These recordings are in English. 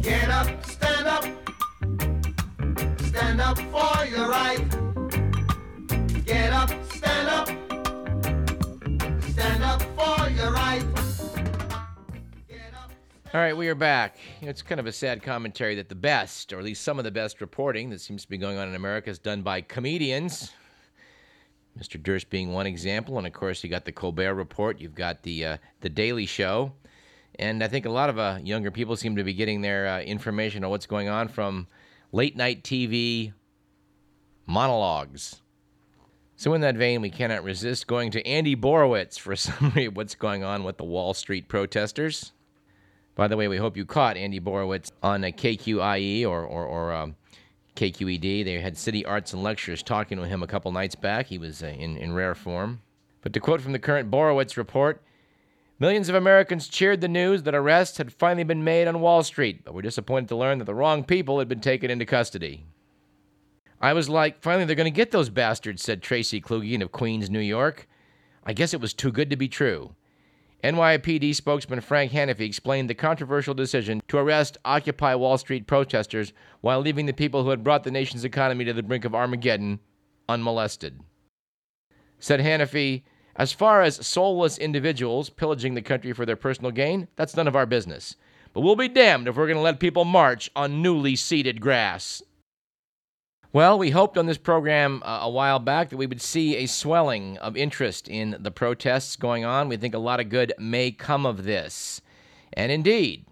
Get up, stand up, stand up for your right. Get up, stand up, stand up for your right. All right, we are back. It's kind of a sad commentary that the best, or at least some of the best reporting that seems to be going on in America, is done by comedians. Mr. Durst being one example, and of course you got the Colbert Report, you've got the uh, the Daily Show, and I think a lot of uh, younger people seem to be getting their uh, information on what's going on from late night TV monologues. So in that vein, we cannot resist going to Andy Borowitz for a summary of what's going on with the Wall Street protesters. By the way, we hope you caught Andy Borowitz on a KQIE or, or, or um, KQED. They had City Arts and Lectures talking to him a couple nights back. He was uh, in, in rare form. But to quote from the current Borowitz report, millions of Americans cheered the news that arrests had finally been made on Wall Street, but were disappointed to learn that the wrong people had been taken into custody. I was like, finally, they're going to get those bastards, said Tracy Klugian of Queens, New York. I guess it was too good to be true. NYPD spokesman Frank Hanafy explained the controversial decision to arrest Occupy Wall Street protesters while leaving the people who had brought the nation's economy to the brink of Armageddon unmolested. Said Hanafy, as far as soulless individuals pillaging the country for their personal gain, that's none of our business. But we'll be damned if we're going to let people march on newly seeded grass. Well, we hoped on this program uh, a while back that we would see a swelling of interest in the protests going on. We think a lot of good may come of this. And indeed,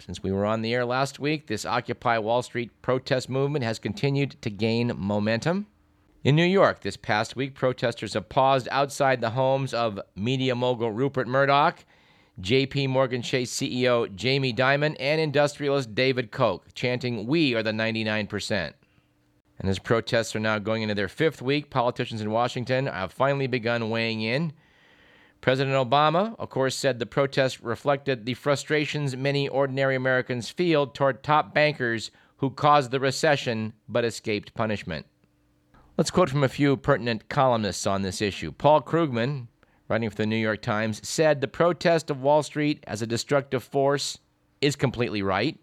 since we were on the air last week, this Occupy Wall Street protest movement has continued to gain momentum. In New York this past week, protesters have paused outside the homes of media mogul Rupert Murdoch, JP Morgan Chase CEO Jamie Dimon, and industrialist David Koch, chanting, We are the 99%. And as protests are now going into their fifth week, politicians in Washington have finally begun weighing in. President Obama, of course, said the protests reflected the frustrations many ordinary Americans feel toward top bankers who caused the recession but escaped punishment. Let's quote from a few pertinent columnists on this issue. Paul Krugman, writing for the New York Times, said the protest of Wall Street as a destructive force is completely right.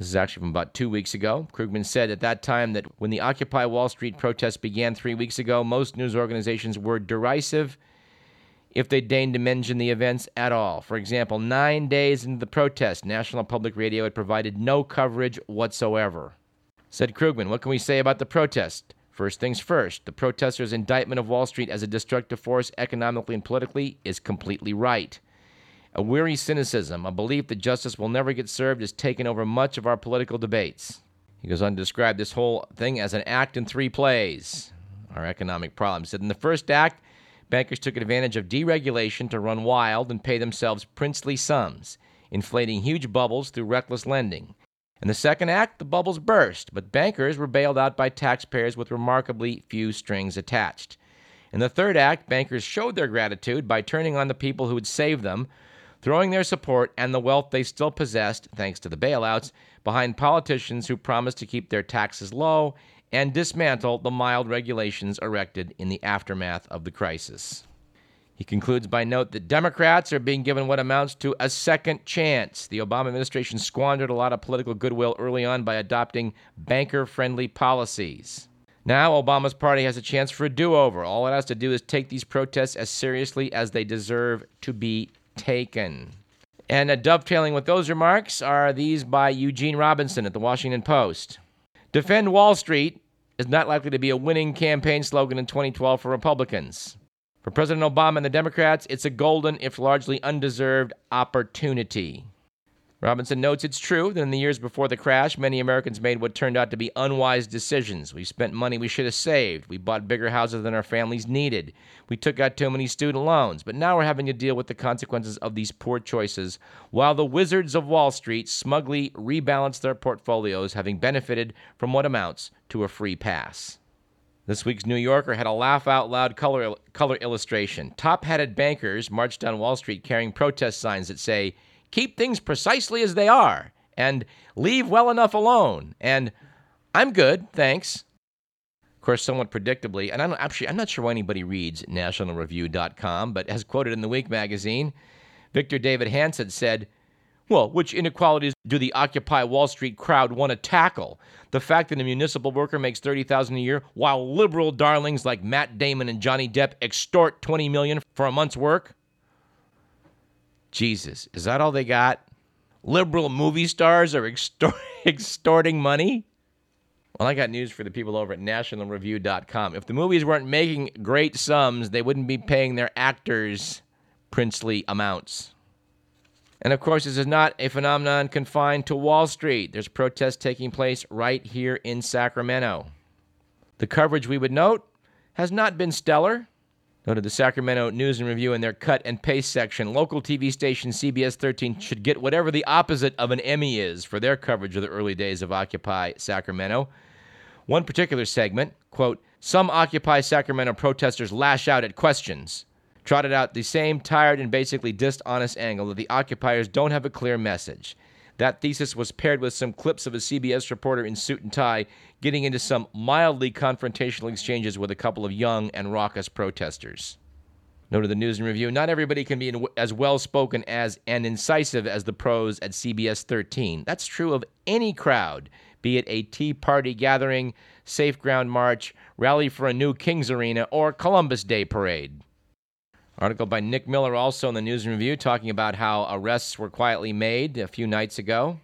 This is actually from about two weeks ago. Krugman said at that time that when the Occupy Wall Street protests began three weeks ago, most news organizations were derisive if they deigned to mention the events at all. For example, nine days into the protest, National Public Radio had provided no coverage whatsoever. Said Krugman, what can we say about the protest? First things first, the protesters' indictment of Wall Street as a destructive force economically and politically is completely right. A weary cynicism, a belief that justice will never get served, has taken over much of our political debates. He goes on to describe this whole thing as an act in three plays. Our economic problem. He said in the first act, bankers took advantage of deregulation to run wild and pay themselves princely sums, inflating huge bubbles through reckless lending. In the second act, the bubbles burst, but bankers were bailed out by taxpayers with remarkably few strings attached. In the third act, bankers showed their gratitude by turning on the people who had saved them, throwing their support and the wealth they still possessed, thanks to the bailouts, behind politicians who promised to keep their taxes low and dismantle the mild regulations erected in the aftermath of the crisis. He concludes by note that Democrats are being given what amounts to a second chance. The Obama administration squandered a lot of political goodwill early on by adopting banker friendly policies. Now, Obama's party has a chance for a do over. All it has to do is take these protests as seriously as they deserve to be taken. And dovetailing with those remarks are these by Eugene Robinson at the Washington Post. Defend Wall Street is not likely to be a winning campaign slogan in 2012 for Republicans. For President Obama and the Democrats, it's a golden, if largely undeserved, opportunity. Robinson notes it's true that in the years before the crash, many Americans made what turned out to be unwise decisions. We spent money we should have saved. We bought bigger houses than our families needed. We took out too many student loans. But now we're having to deal with the consequences of these poor choices, while the wizards of Wall Street smugly rebalance their portfolios, having benefited from what amounts to a free pass. This week's New Yorker had a laugh out loud color, color illustration. Top hatted bankers marched down Wall Street carrying protest signs that say, Keep things precisely as they are, and leave well enough alone, and I'm good, thanks. Of course, somewhat predictably, and I'm actually I'm not sure why anybody reads nationalreview.com, but as quoted in the Week magazine, Victor Davis Hanson said, well, which inequalities do the Occupy Wall Street crowd want to tackle? The fact that a municipal worker makes 30,000 a year while liberal darlings like Matt Damon and Johnny Depp extort 20 million for a month's work? Jesus, is that all they got? Liberal movie stars are extor- extorting money? Well, I got news for the people over at nationalreview.com. If the movies weren't making great sums, they wouldn't be paying their actors princely amounts. And of course, this is not a phenomenon confined to Wall Street. There's protests taking place right here in Sacramento. The coverage we would note has not been stellar. Noted the Sacramento News and Review in their cut and paste section. Local TV station CBS 13 should get whatever the opposite of an Emmy is for their coverage of the early days of Occupy Sacramento. One particular segment, quote, some Occupy Sacramento protesters lash out at questions trotted out the same tired and basically dishonest angle that the occupiers don't have a clear message. That thesis was paired with some clips of a CBS reporter in suit and tie getting into some mildly confrontational exchanges with a couple of young and raucous protesters. Noted the News and Review, not everybody can be as well spoken as and incisive as the pros at CBS 13. That's true of any crowd, be it a Tea Party gathering, Safe Ground March, Rally for a New Kings Arena, or Columbus Day Parade. Article by Nick Miller also in the News Review talking about how arrests were quietly made a few nights ago.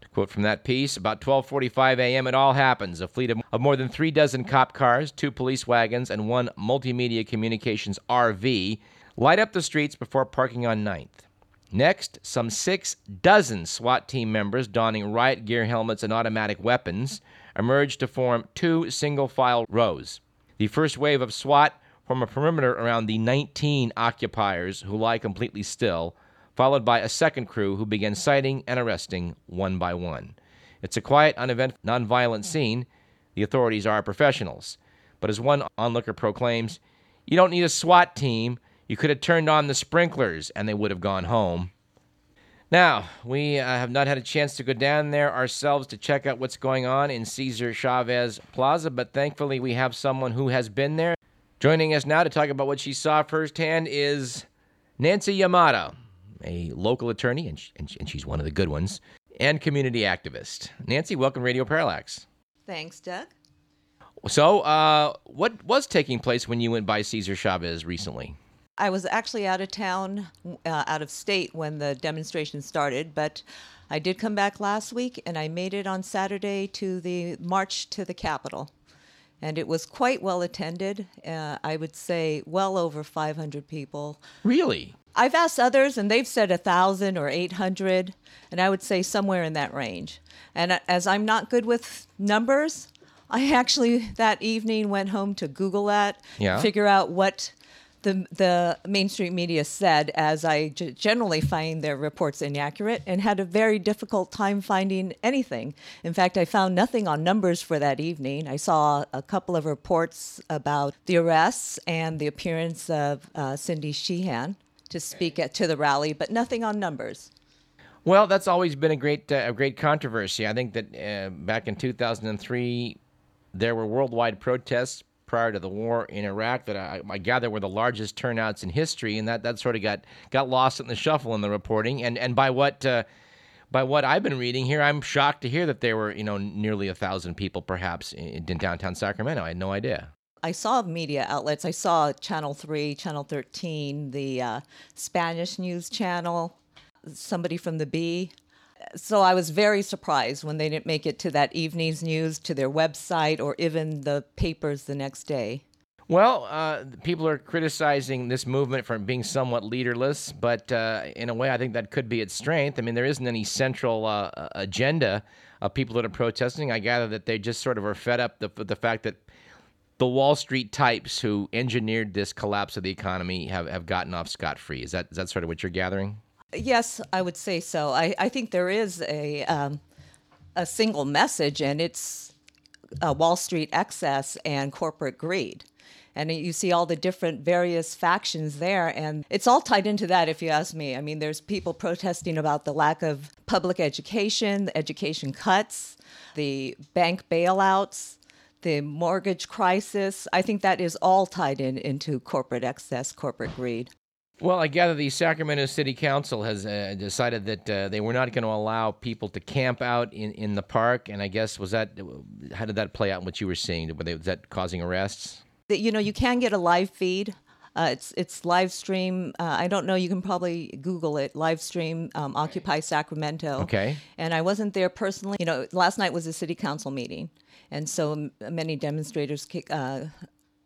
To quote from that piece, about 12:45 a.m. it all happens. A fleet of, more than 3 dozen cop cars, two police wagons, and one multimedia communications RV light up the streets before parking on 9th. Next, some 6 dozen SWAT team members donning riot gear helmets and automatic weapons emerge to form two single file rows. The first wave of SWAT from a perimeter around the 19 occupiers who lie completely still, followed by a second crew who begin citing and arresting one by one. It's a quiet, uneventful, nonviolent scene. The authorities are professionals. But as one onlooker proclaims, you don't need a SWAT team. You could have turned on the sprinklers and they would have gone home. Now, we uh, have not had a chance to go down there ourselves to check out what's going on in Cesar Chavez Plaza, but thankfully we have someone who has been there. Joining us now to talk about what she saw firsthand is Nancy Yamada, a local attorney, and, and she's one of the good ones, and community activist. Nancy, welcome Radio Parallax. Thanks, Doug. So, uh, what was taking place when you went by Cesar Chavez recently? I was actually out of town, uh, out of state when the demonstration started, but I did come back last week and I made it on Saturday to the march to the Capitol and it was quite well attended. Uh, I would say well over 500 people. Really? I've asked others, and they've said a thousand or 800, and I would say somewhere in that range. And as I'm not good with numbers, I actually that evening went home to Google that, yeah. figure out what the the mainstream media said, as I g- generally find their reports inaccurate, and had a very difficult time finding anything. In fact, I found nothing on numbers for that evening. I saw a couple of reports about the arrests and the appearance of uh, Cindy Sheehan to speak at, to the rally, but nothing on numbers. Well, that's always been a great uh, a great controversy. I think that uh, back in 2003, there were worldwide protests prior to the war in Iraq that I, I, gather were the largest turnouts in history, and that, that sort of got got lost in the shuffle in the reporting. And and by what uh, by what I've been reading here, I'm shocked to hear that there were you know nearly a thousand people perhaps in, in downtown Sacramento. I had no idea. I saw media outlets. I saw Channel 3, Channel 13, the uh, Spanish news channel, somebody from the Bee so I was very surprised when they didn't make it to that evening's news, to their website, or even the papers the next day. Well, uh, people are criticizing this movement for being somewhat leaderless, but uh, in a way, I think that could be its strength. I mean, there isn't any central uh, agenda of people that are protesting. I gather that they just sort of are fed up with the fact that the Wall Street types who engineered this collapse of the economy have, have gotten off scot free. Is that is that sort of what you're gathering? Yes, I would say so. I, I think there is a um, a single message, and it's uh, Wall Street excess and corporate greed. And you see all the different various factions there, and it's all tied into that, if you ask me. I mean, there's people protesting about the lack of public education, the education cuts, the bank bailouts, the mortgage crisis. I think that is all tied in into corporate excess, corporate greed. Well, I gather the Sacramento City Council has uh, decided that uh, they were not going to allow people to camp out in, in the park. And I guess, was that, how did that play out in what you were seeing? Was that causing arrests? You know, you can get a live feed. Uh, it's it's live stream. Uh, I don't know. You can probably Google it. Live stream um, Occupy Sacramento. Okay. And I wasn't there personally. You know, last night was a city council meeting, and so m- many demonstrators uh,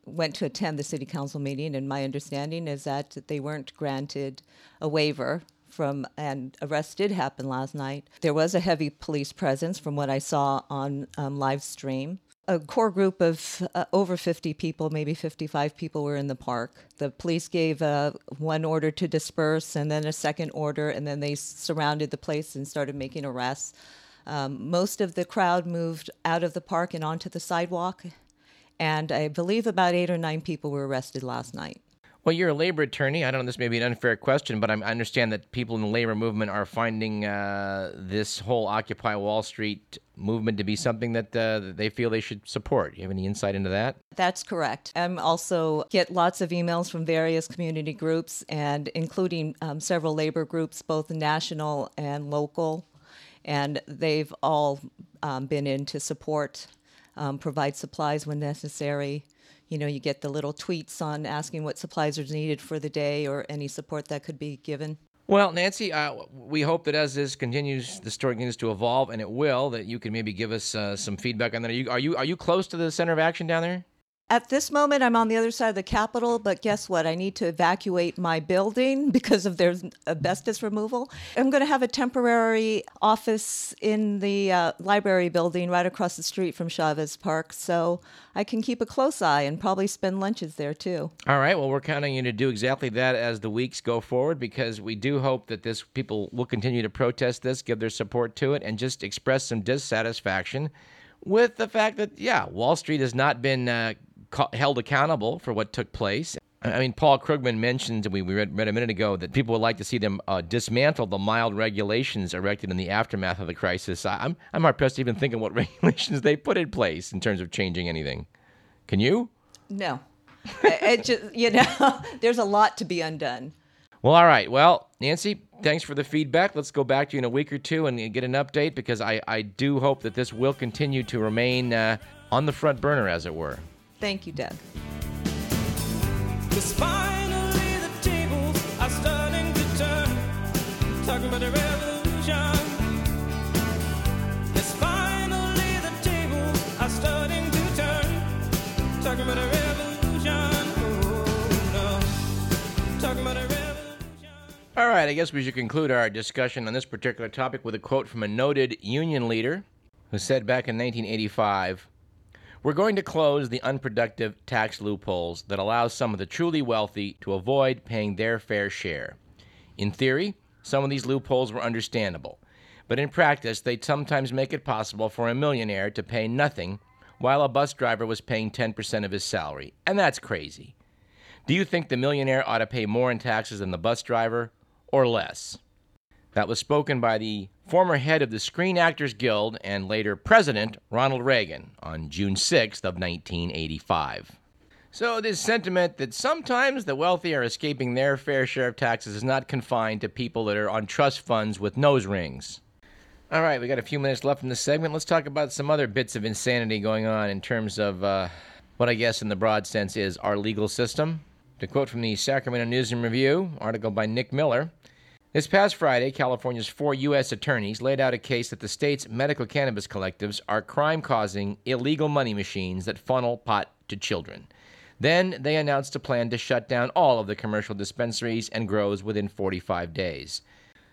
went to attend the city council meeting, and my understanding is that they weren't granted a waiver from and arrest did happen last night. There was a heavy police presence from what I saw on um, live stream. A core group of uh, over 50 people, maybe 55 people, were in the park. The police gave uh, one order to disperse and then a second order, and then they surrounded the place and started making arrests. Um, most of the crowd moved out of the park and onto the sidewalk, and I believe about eight or nine people were arrested last night. Well, you're a labor attorney. I don't know, this may be an unfair question, but I'm, understand that people in the labor movement are finding uh, this whole Occupy Wall Street movement to be something that uh, they feel they should support. You have any insight into that? That's correct. I also get lots of emails from various community groups, and including um, several labor groups, both national and local, and they've all um, been in to support um, provide supplies when necessary. You know, you get the little tweets on asking what supplies are needed for the day or any support that could be given. Well, Nancy, uh, we hope that as this continues, the story continues to evolve, and it will, that you can maybe give us uh, some feedback on that. Are you, are you are you close to the center of action down there? At this moment, I'm on the other side of the Capitol, but guess what? I need to evacuate my building because of their asbestos removal. I'm going to have a temporary office in the uh, library building right across the street from Chavez Park, so I can keep a close eye and probably spend lunches there too. All right. Well, we're counting you to do exactly that as the weeks go forward because we do hope that this people will continue to protest this, give their support to it, and just express some dissatisfaction with the fact that, yeah, Wall Street has not been. Uh, held accountable for what took place. I mean, Paul Krugman mentioned, we read, read a minute ago, that people would like to see them uh, dismantle the mild regulations erected in the aftermath of the crisis. I, I'm, I'm hard pressed to even think of what regulations they put in place in terms of changing anything. Can you? No. it just, you know, there's a lot to be undone. Well, all right. Well, Nancy, thanks for the feedback. Let's go back to you in a week or two and get an update because I, I do hope that this will continue to remain uh, on the front burner, as it were. Thank you, Doug. finally the tables are starting to turn. Talking about a revolution. Yes, finally the tables are starting to turn. Talking about a revolution. Oh, no. Talking about a revolution. All right, I guess we should conclude our discussion on this particular topic with a quote from a noted union leader who said back in 1985 we're going to close the unproductive tax loopholes that allow some of the truly wealthy to avoid paying their fair share. In theory, some of these loopholes were understandable, but in practice, they'd sometimes make it possible for a millionaire to pay nothing while a bus driver was paying 10% of his salary, and that's crazy. Do you think the millionaire ought to pay more in taxes than the bus driver, or less? That was spoken by the former head of the Screen Actors Guild and later President Ronald Reagan on June 6th of 1985. So this sentiment that sometimes the wealthy are escaping their fair share of taxes is not confined to people that are on trust funds with nose rings. All right, we got a few minutes left in this segment. Let's talk about some other bits of insanity going on in terms of uh, what I guess in the broad sense is our legal system. To quote from the Sacramento News and Review, article by Nick Miller, this past Friday, California's four U.S. attorneys laid out a case that the state's medical cannabis collectives are crime causing, illegal money machines that funnel pot to children. Then they announced a plan to shut down all of the commercial dispensaries and grows within 45 days.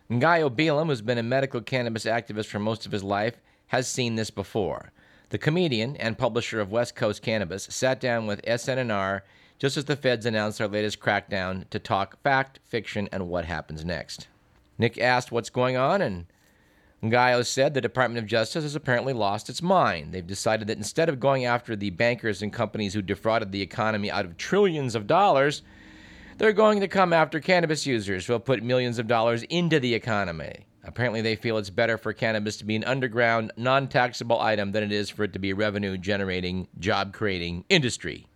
Ngaio Bealum, who's been a medical cannabis activist for most of his life, has seen this before. The comedian and publisher of West Coast Cannabis sat down with SNNR just as the feds announced their latest crackdown to talk fact, fiction, and what happens next. Nick asked what's going on, and Ngaio said the Department of Justice has apparently lost its mind. They've decided that instead of going after the bankers and companies who defrauded the economy out of trillions of dollars, they're going to come after cannabis users who have put millions of dollars into the economy. Apparently, they feel it's better for cannabis to be an underground, non taxable item than it is for it to be a revenue generating, job creating industry.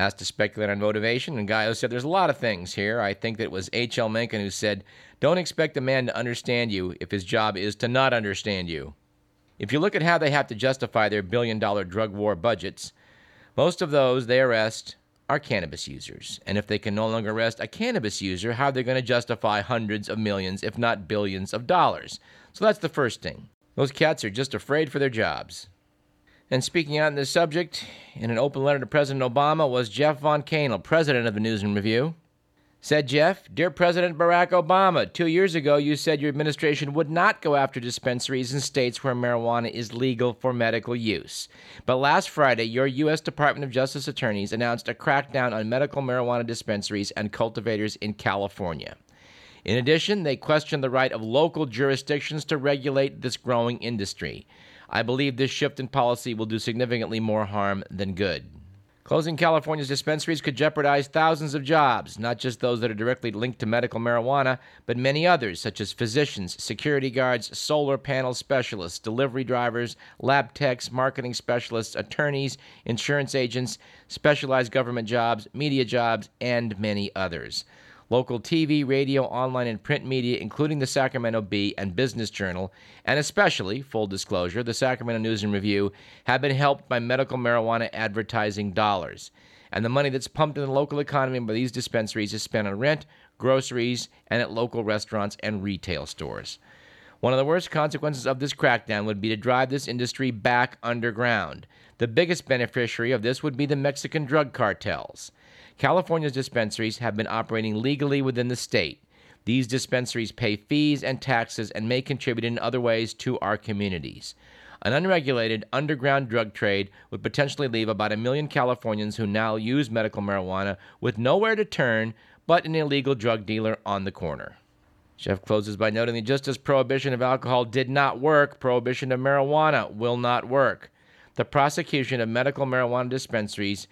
Asked to speculate on motivation, and Ngaio said, There's a lot of things here. I think that it was H.L. Mencken who said, Don't expect a man to understand you if his job is to not understand you. If you look at how they have to justify their billion dollar drug war budgets, most of those they arrest are cannabis users. And if they can no longer arrest a cannabis user, how are they going to justify hundreds of millions, if not billions, of dollars? So that's the first thing. Those cats are just afraid for their jobs. And speaking on this subject, in an open letter to President Obama, was Jeff vonKaenel, president of the News and Review. Said Jeff, Dear President Barack Obama, two years ago you said your administration would not go after dispensaries in states where marijuana is legal for medical use. But last Friday, your U.S. Department of Justice attorneys announced a crackdown on medical marijuana dispensaries and cultivators in California. In addition, they questioned the right of local jurisdictions to regulate this growing industry. I believe this shift in policy will do significantly more harm than good. Closing California's dispensaries could jeopardize thousands of jobs, not just those that are directly linked to medical marijuana, but many others, such as physicians, security guards, solar panel specialists, delivery drivers, lab techs, marketing specialists, attorneys, insurance agents, specialized government jobs, media jobs, and many others. Local TV, radio, online, and print media, including the Sacramento Bee and Business Journal, and especially, full disclosure, the Sacramento News and Review, have been helped by medical marijuana advertising dollars. And the money that's pumped in the local economy by these dispensaries is spent on rent, groceries, and at local restaurants and retail stores. One of the worst consequences of this crackdown would be to drive this industry back underground. The biggest beneficiary of this would be the Mexican drug cartels. California's dispensaries have been operating legally within the state. These dispensaries pay fees and taxes and may contribute in other ways to our communities. An unregulated underground drug trade would potentially leave about a million Californians who now use medical marijuana with nowhere to turn but an illegal drug dealer on the corner. Jeff closes by noting that just as prohibition of alcohol did not work, prohibition of marijuana will not work. The prosecution of medical marijuana dispensaries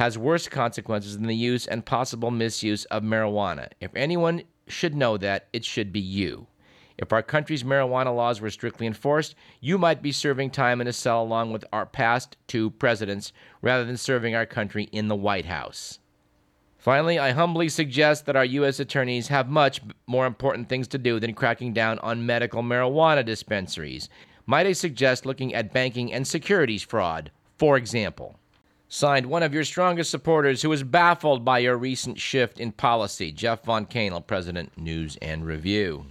has worse consequences than the use and possible misuse of marijuana. If anyone should know that, it should be you. If our country's marijuana laws were strictly enforced, you might be serving time in a cell along with our past two presidents rather than serving our country in the White House. Finally, I humbly suggest that our U.S. attorneys have much more important things to do than cracking down on medical marijuana dispensaries. Might I suggest looking at banking and securities fraud, for example? Signed, one of your strongest supporters who is baffled by your recent shift in policy, Jeff vonKaenel, President, News and Review.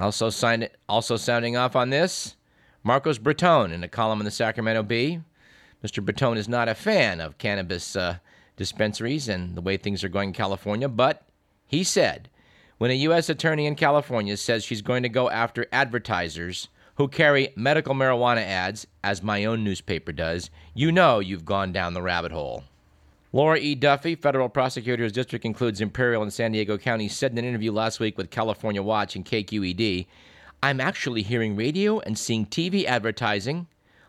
Also signed, also sounding off on this, Marcos Breton in a column in the Sacramento Bee. Mr. Breton is not a fan of cannabis uh, dispensaries and the way things are going in California, but he said, when a U.S. attorney in California says she's going to go after advertisers who carry medical marijuana ads, as my own newspaper does, you know you've gone down the rabbit hole. Laura E. Duffy, federal prosecutor whose district includes Imperial and San Diego County, said in an interview last week with California Watch and KQED I'm actually hearing radio and seeing TV advertising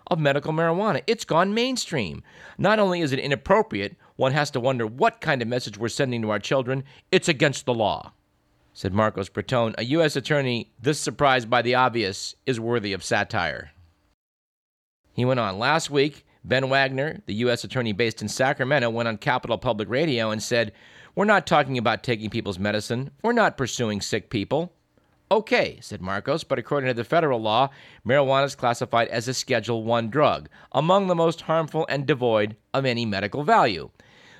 of medical marijuana. It's gone mainstream. Not only is it inappropriate, one has to wonder what kind of message we're sending to our children, it's against the law said Marcos Breton. A U.S. attorney this surprised by the obvious is worthy of satire. He went on. Last week, Ben Wagner, the U.S. attorney based in Sacramento, went on Capital Public Radio and said, We're not talking about taking people's medicine. We're not pursuing sick people. Okay, said Marcos, but according to the federal law, marijuana is classified as a Schedule 1 drug, among the most harmful and devoid of any medical value.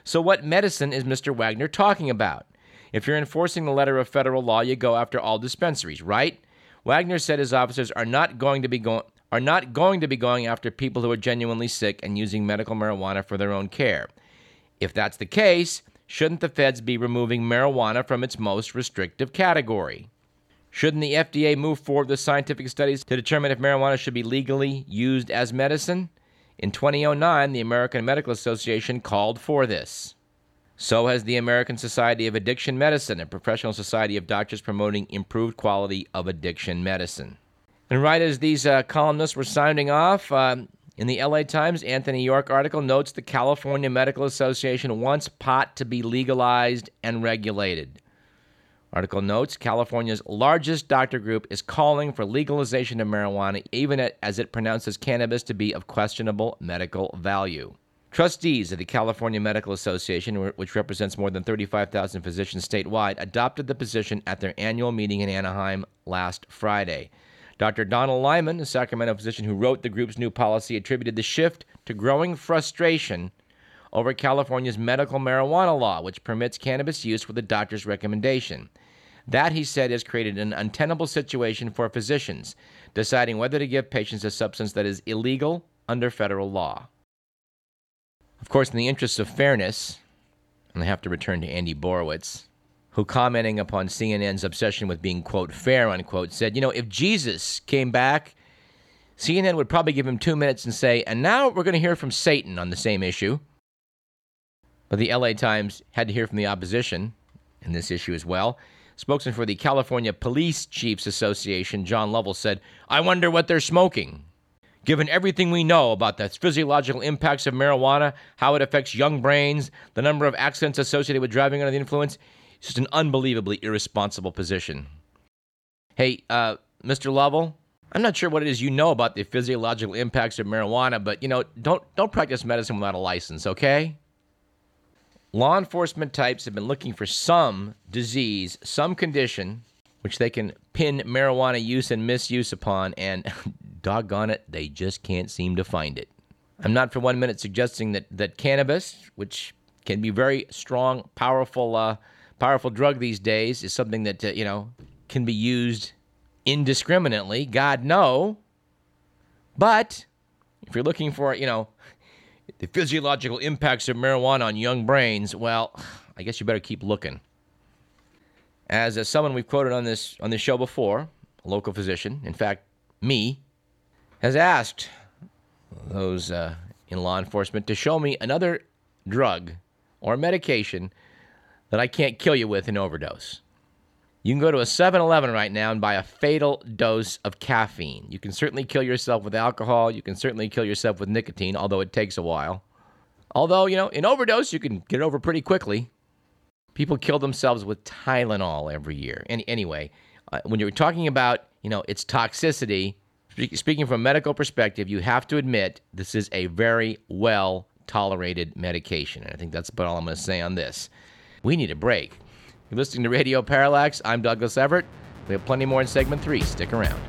So, what medicine is Mr. Wagner talking about? If you're enforcing the letter of federal law, you go after all dispensaries, right? Wagner said his officers are not going to be going are not going to be going after people who are genuinely sick and using medical marijuana for their own care. If that's the case, shouldn't the feds be removing marijuana from its most restrictive category? Shouldn't the FDA move forward with scientific studies to determine if marijuana should be legally used as medicine? In 2009, the American Medical Association called for this. So has the American Society of Addiction Medicine, a professional society of doctors promoting improved quality of addiction medicine. And right as these uh, columnists were signing off, um, in the LA Times, Anthony York article notes the California Medical Association wants pot to be legalized and regulated. Article notes California's largest doctor group is calling for legalization of marijuana, even as it pronounces cannabis to be of questionable medical value. Trustees of the California Medical Association, which represents more than 35,000 physicians statewide, adopted the position at their annual meeting in Anaheim last Friday. Dr. Donald Lyman, a Sacramento physician who wrote the group's new policy, attributed the shift to growing frustration over California's medical marijuana law, which permits cannabis use with a doctor's recommendation. That, he said, has created an untenable situation for physicians, deciding whether to give patients a substance that is illegal under federal law. Of course, in the interests of fairness, and I have to return to Andy Borowitz, who, commenting upon CNN's obsession with being, quote, fair, unquote, said, you know, if Jesus came back, CNN would probably give him two minutes and say, and now we're going to hear from Satan on the same issue. But the LA Times had to hear from the opposition in this issue as well. Spokesman for the California Police Chiefs Association, John Lovell, said, I wonder what they're smoking. Given everything we know about the physiological impacts of marijuana, how it affects young brains, the number of accidents associated with driving under the influence, it's just an unbelievably irresponsible position. Hey, uh, Mr. Lovell, I'm not sure what it is you know about the physiological impacts of marijuana, but you know, don't don't practice medicine without a license, okay? Law enforcement types have been looking for some disease, some condition, which they can pin marijuana use and misuse upon, and doggone it, they just can't seem to find it. I'm not for one minute suggesting that, that cannabis, which can be very strong, powerful, uh, powerful drug these days, is something that uh, you know can be used indiscriminately. God no. But if you're looking for, you know, the physiological impacts of marijuana on young brains, well, I guess you better keep looking. As uh, someone we've quoted on this on this show before, a local physician, in fact, me, has asked those uh, in law enforcement to show me another drug or medication that I can't kill you with an overdose. You can go to a 7 Eleven right now and buy a fatal dose of caffeine. You can certainly kill yourself with alcohol. You can certainly kill yourself with nicotine, although it takes a while. Although, you know, in overdose, you can get over pretty quickly. People kill themselves with Tylenol every year. Any, anyway, uh, when you're talking about, you know, its toxicity, speaking from a medical perspective, you have to admit this is a very well tolerated medication. And I think that's about all I'm going to say on this. We need a break. You're listening to Radio Parallax. I'm Douglas Everett. We have plenty more in segment three. Stick around.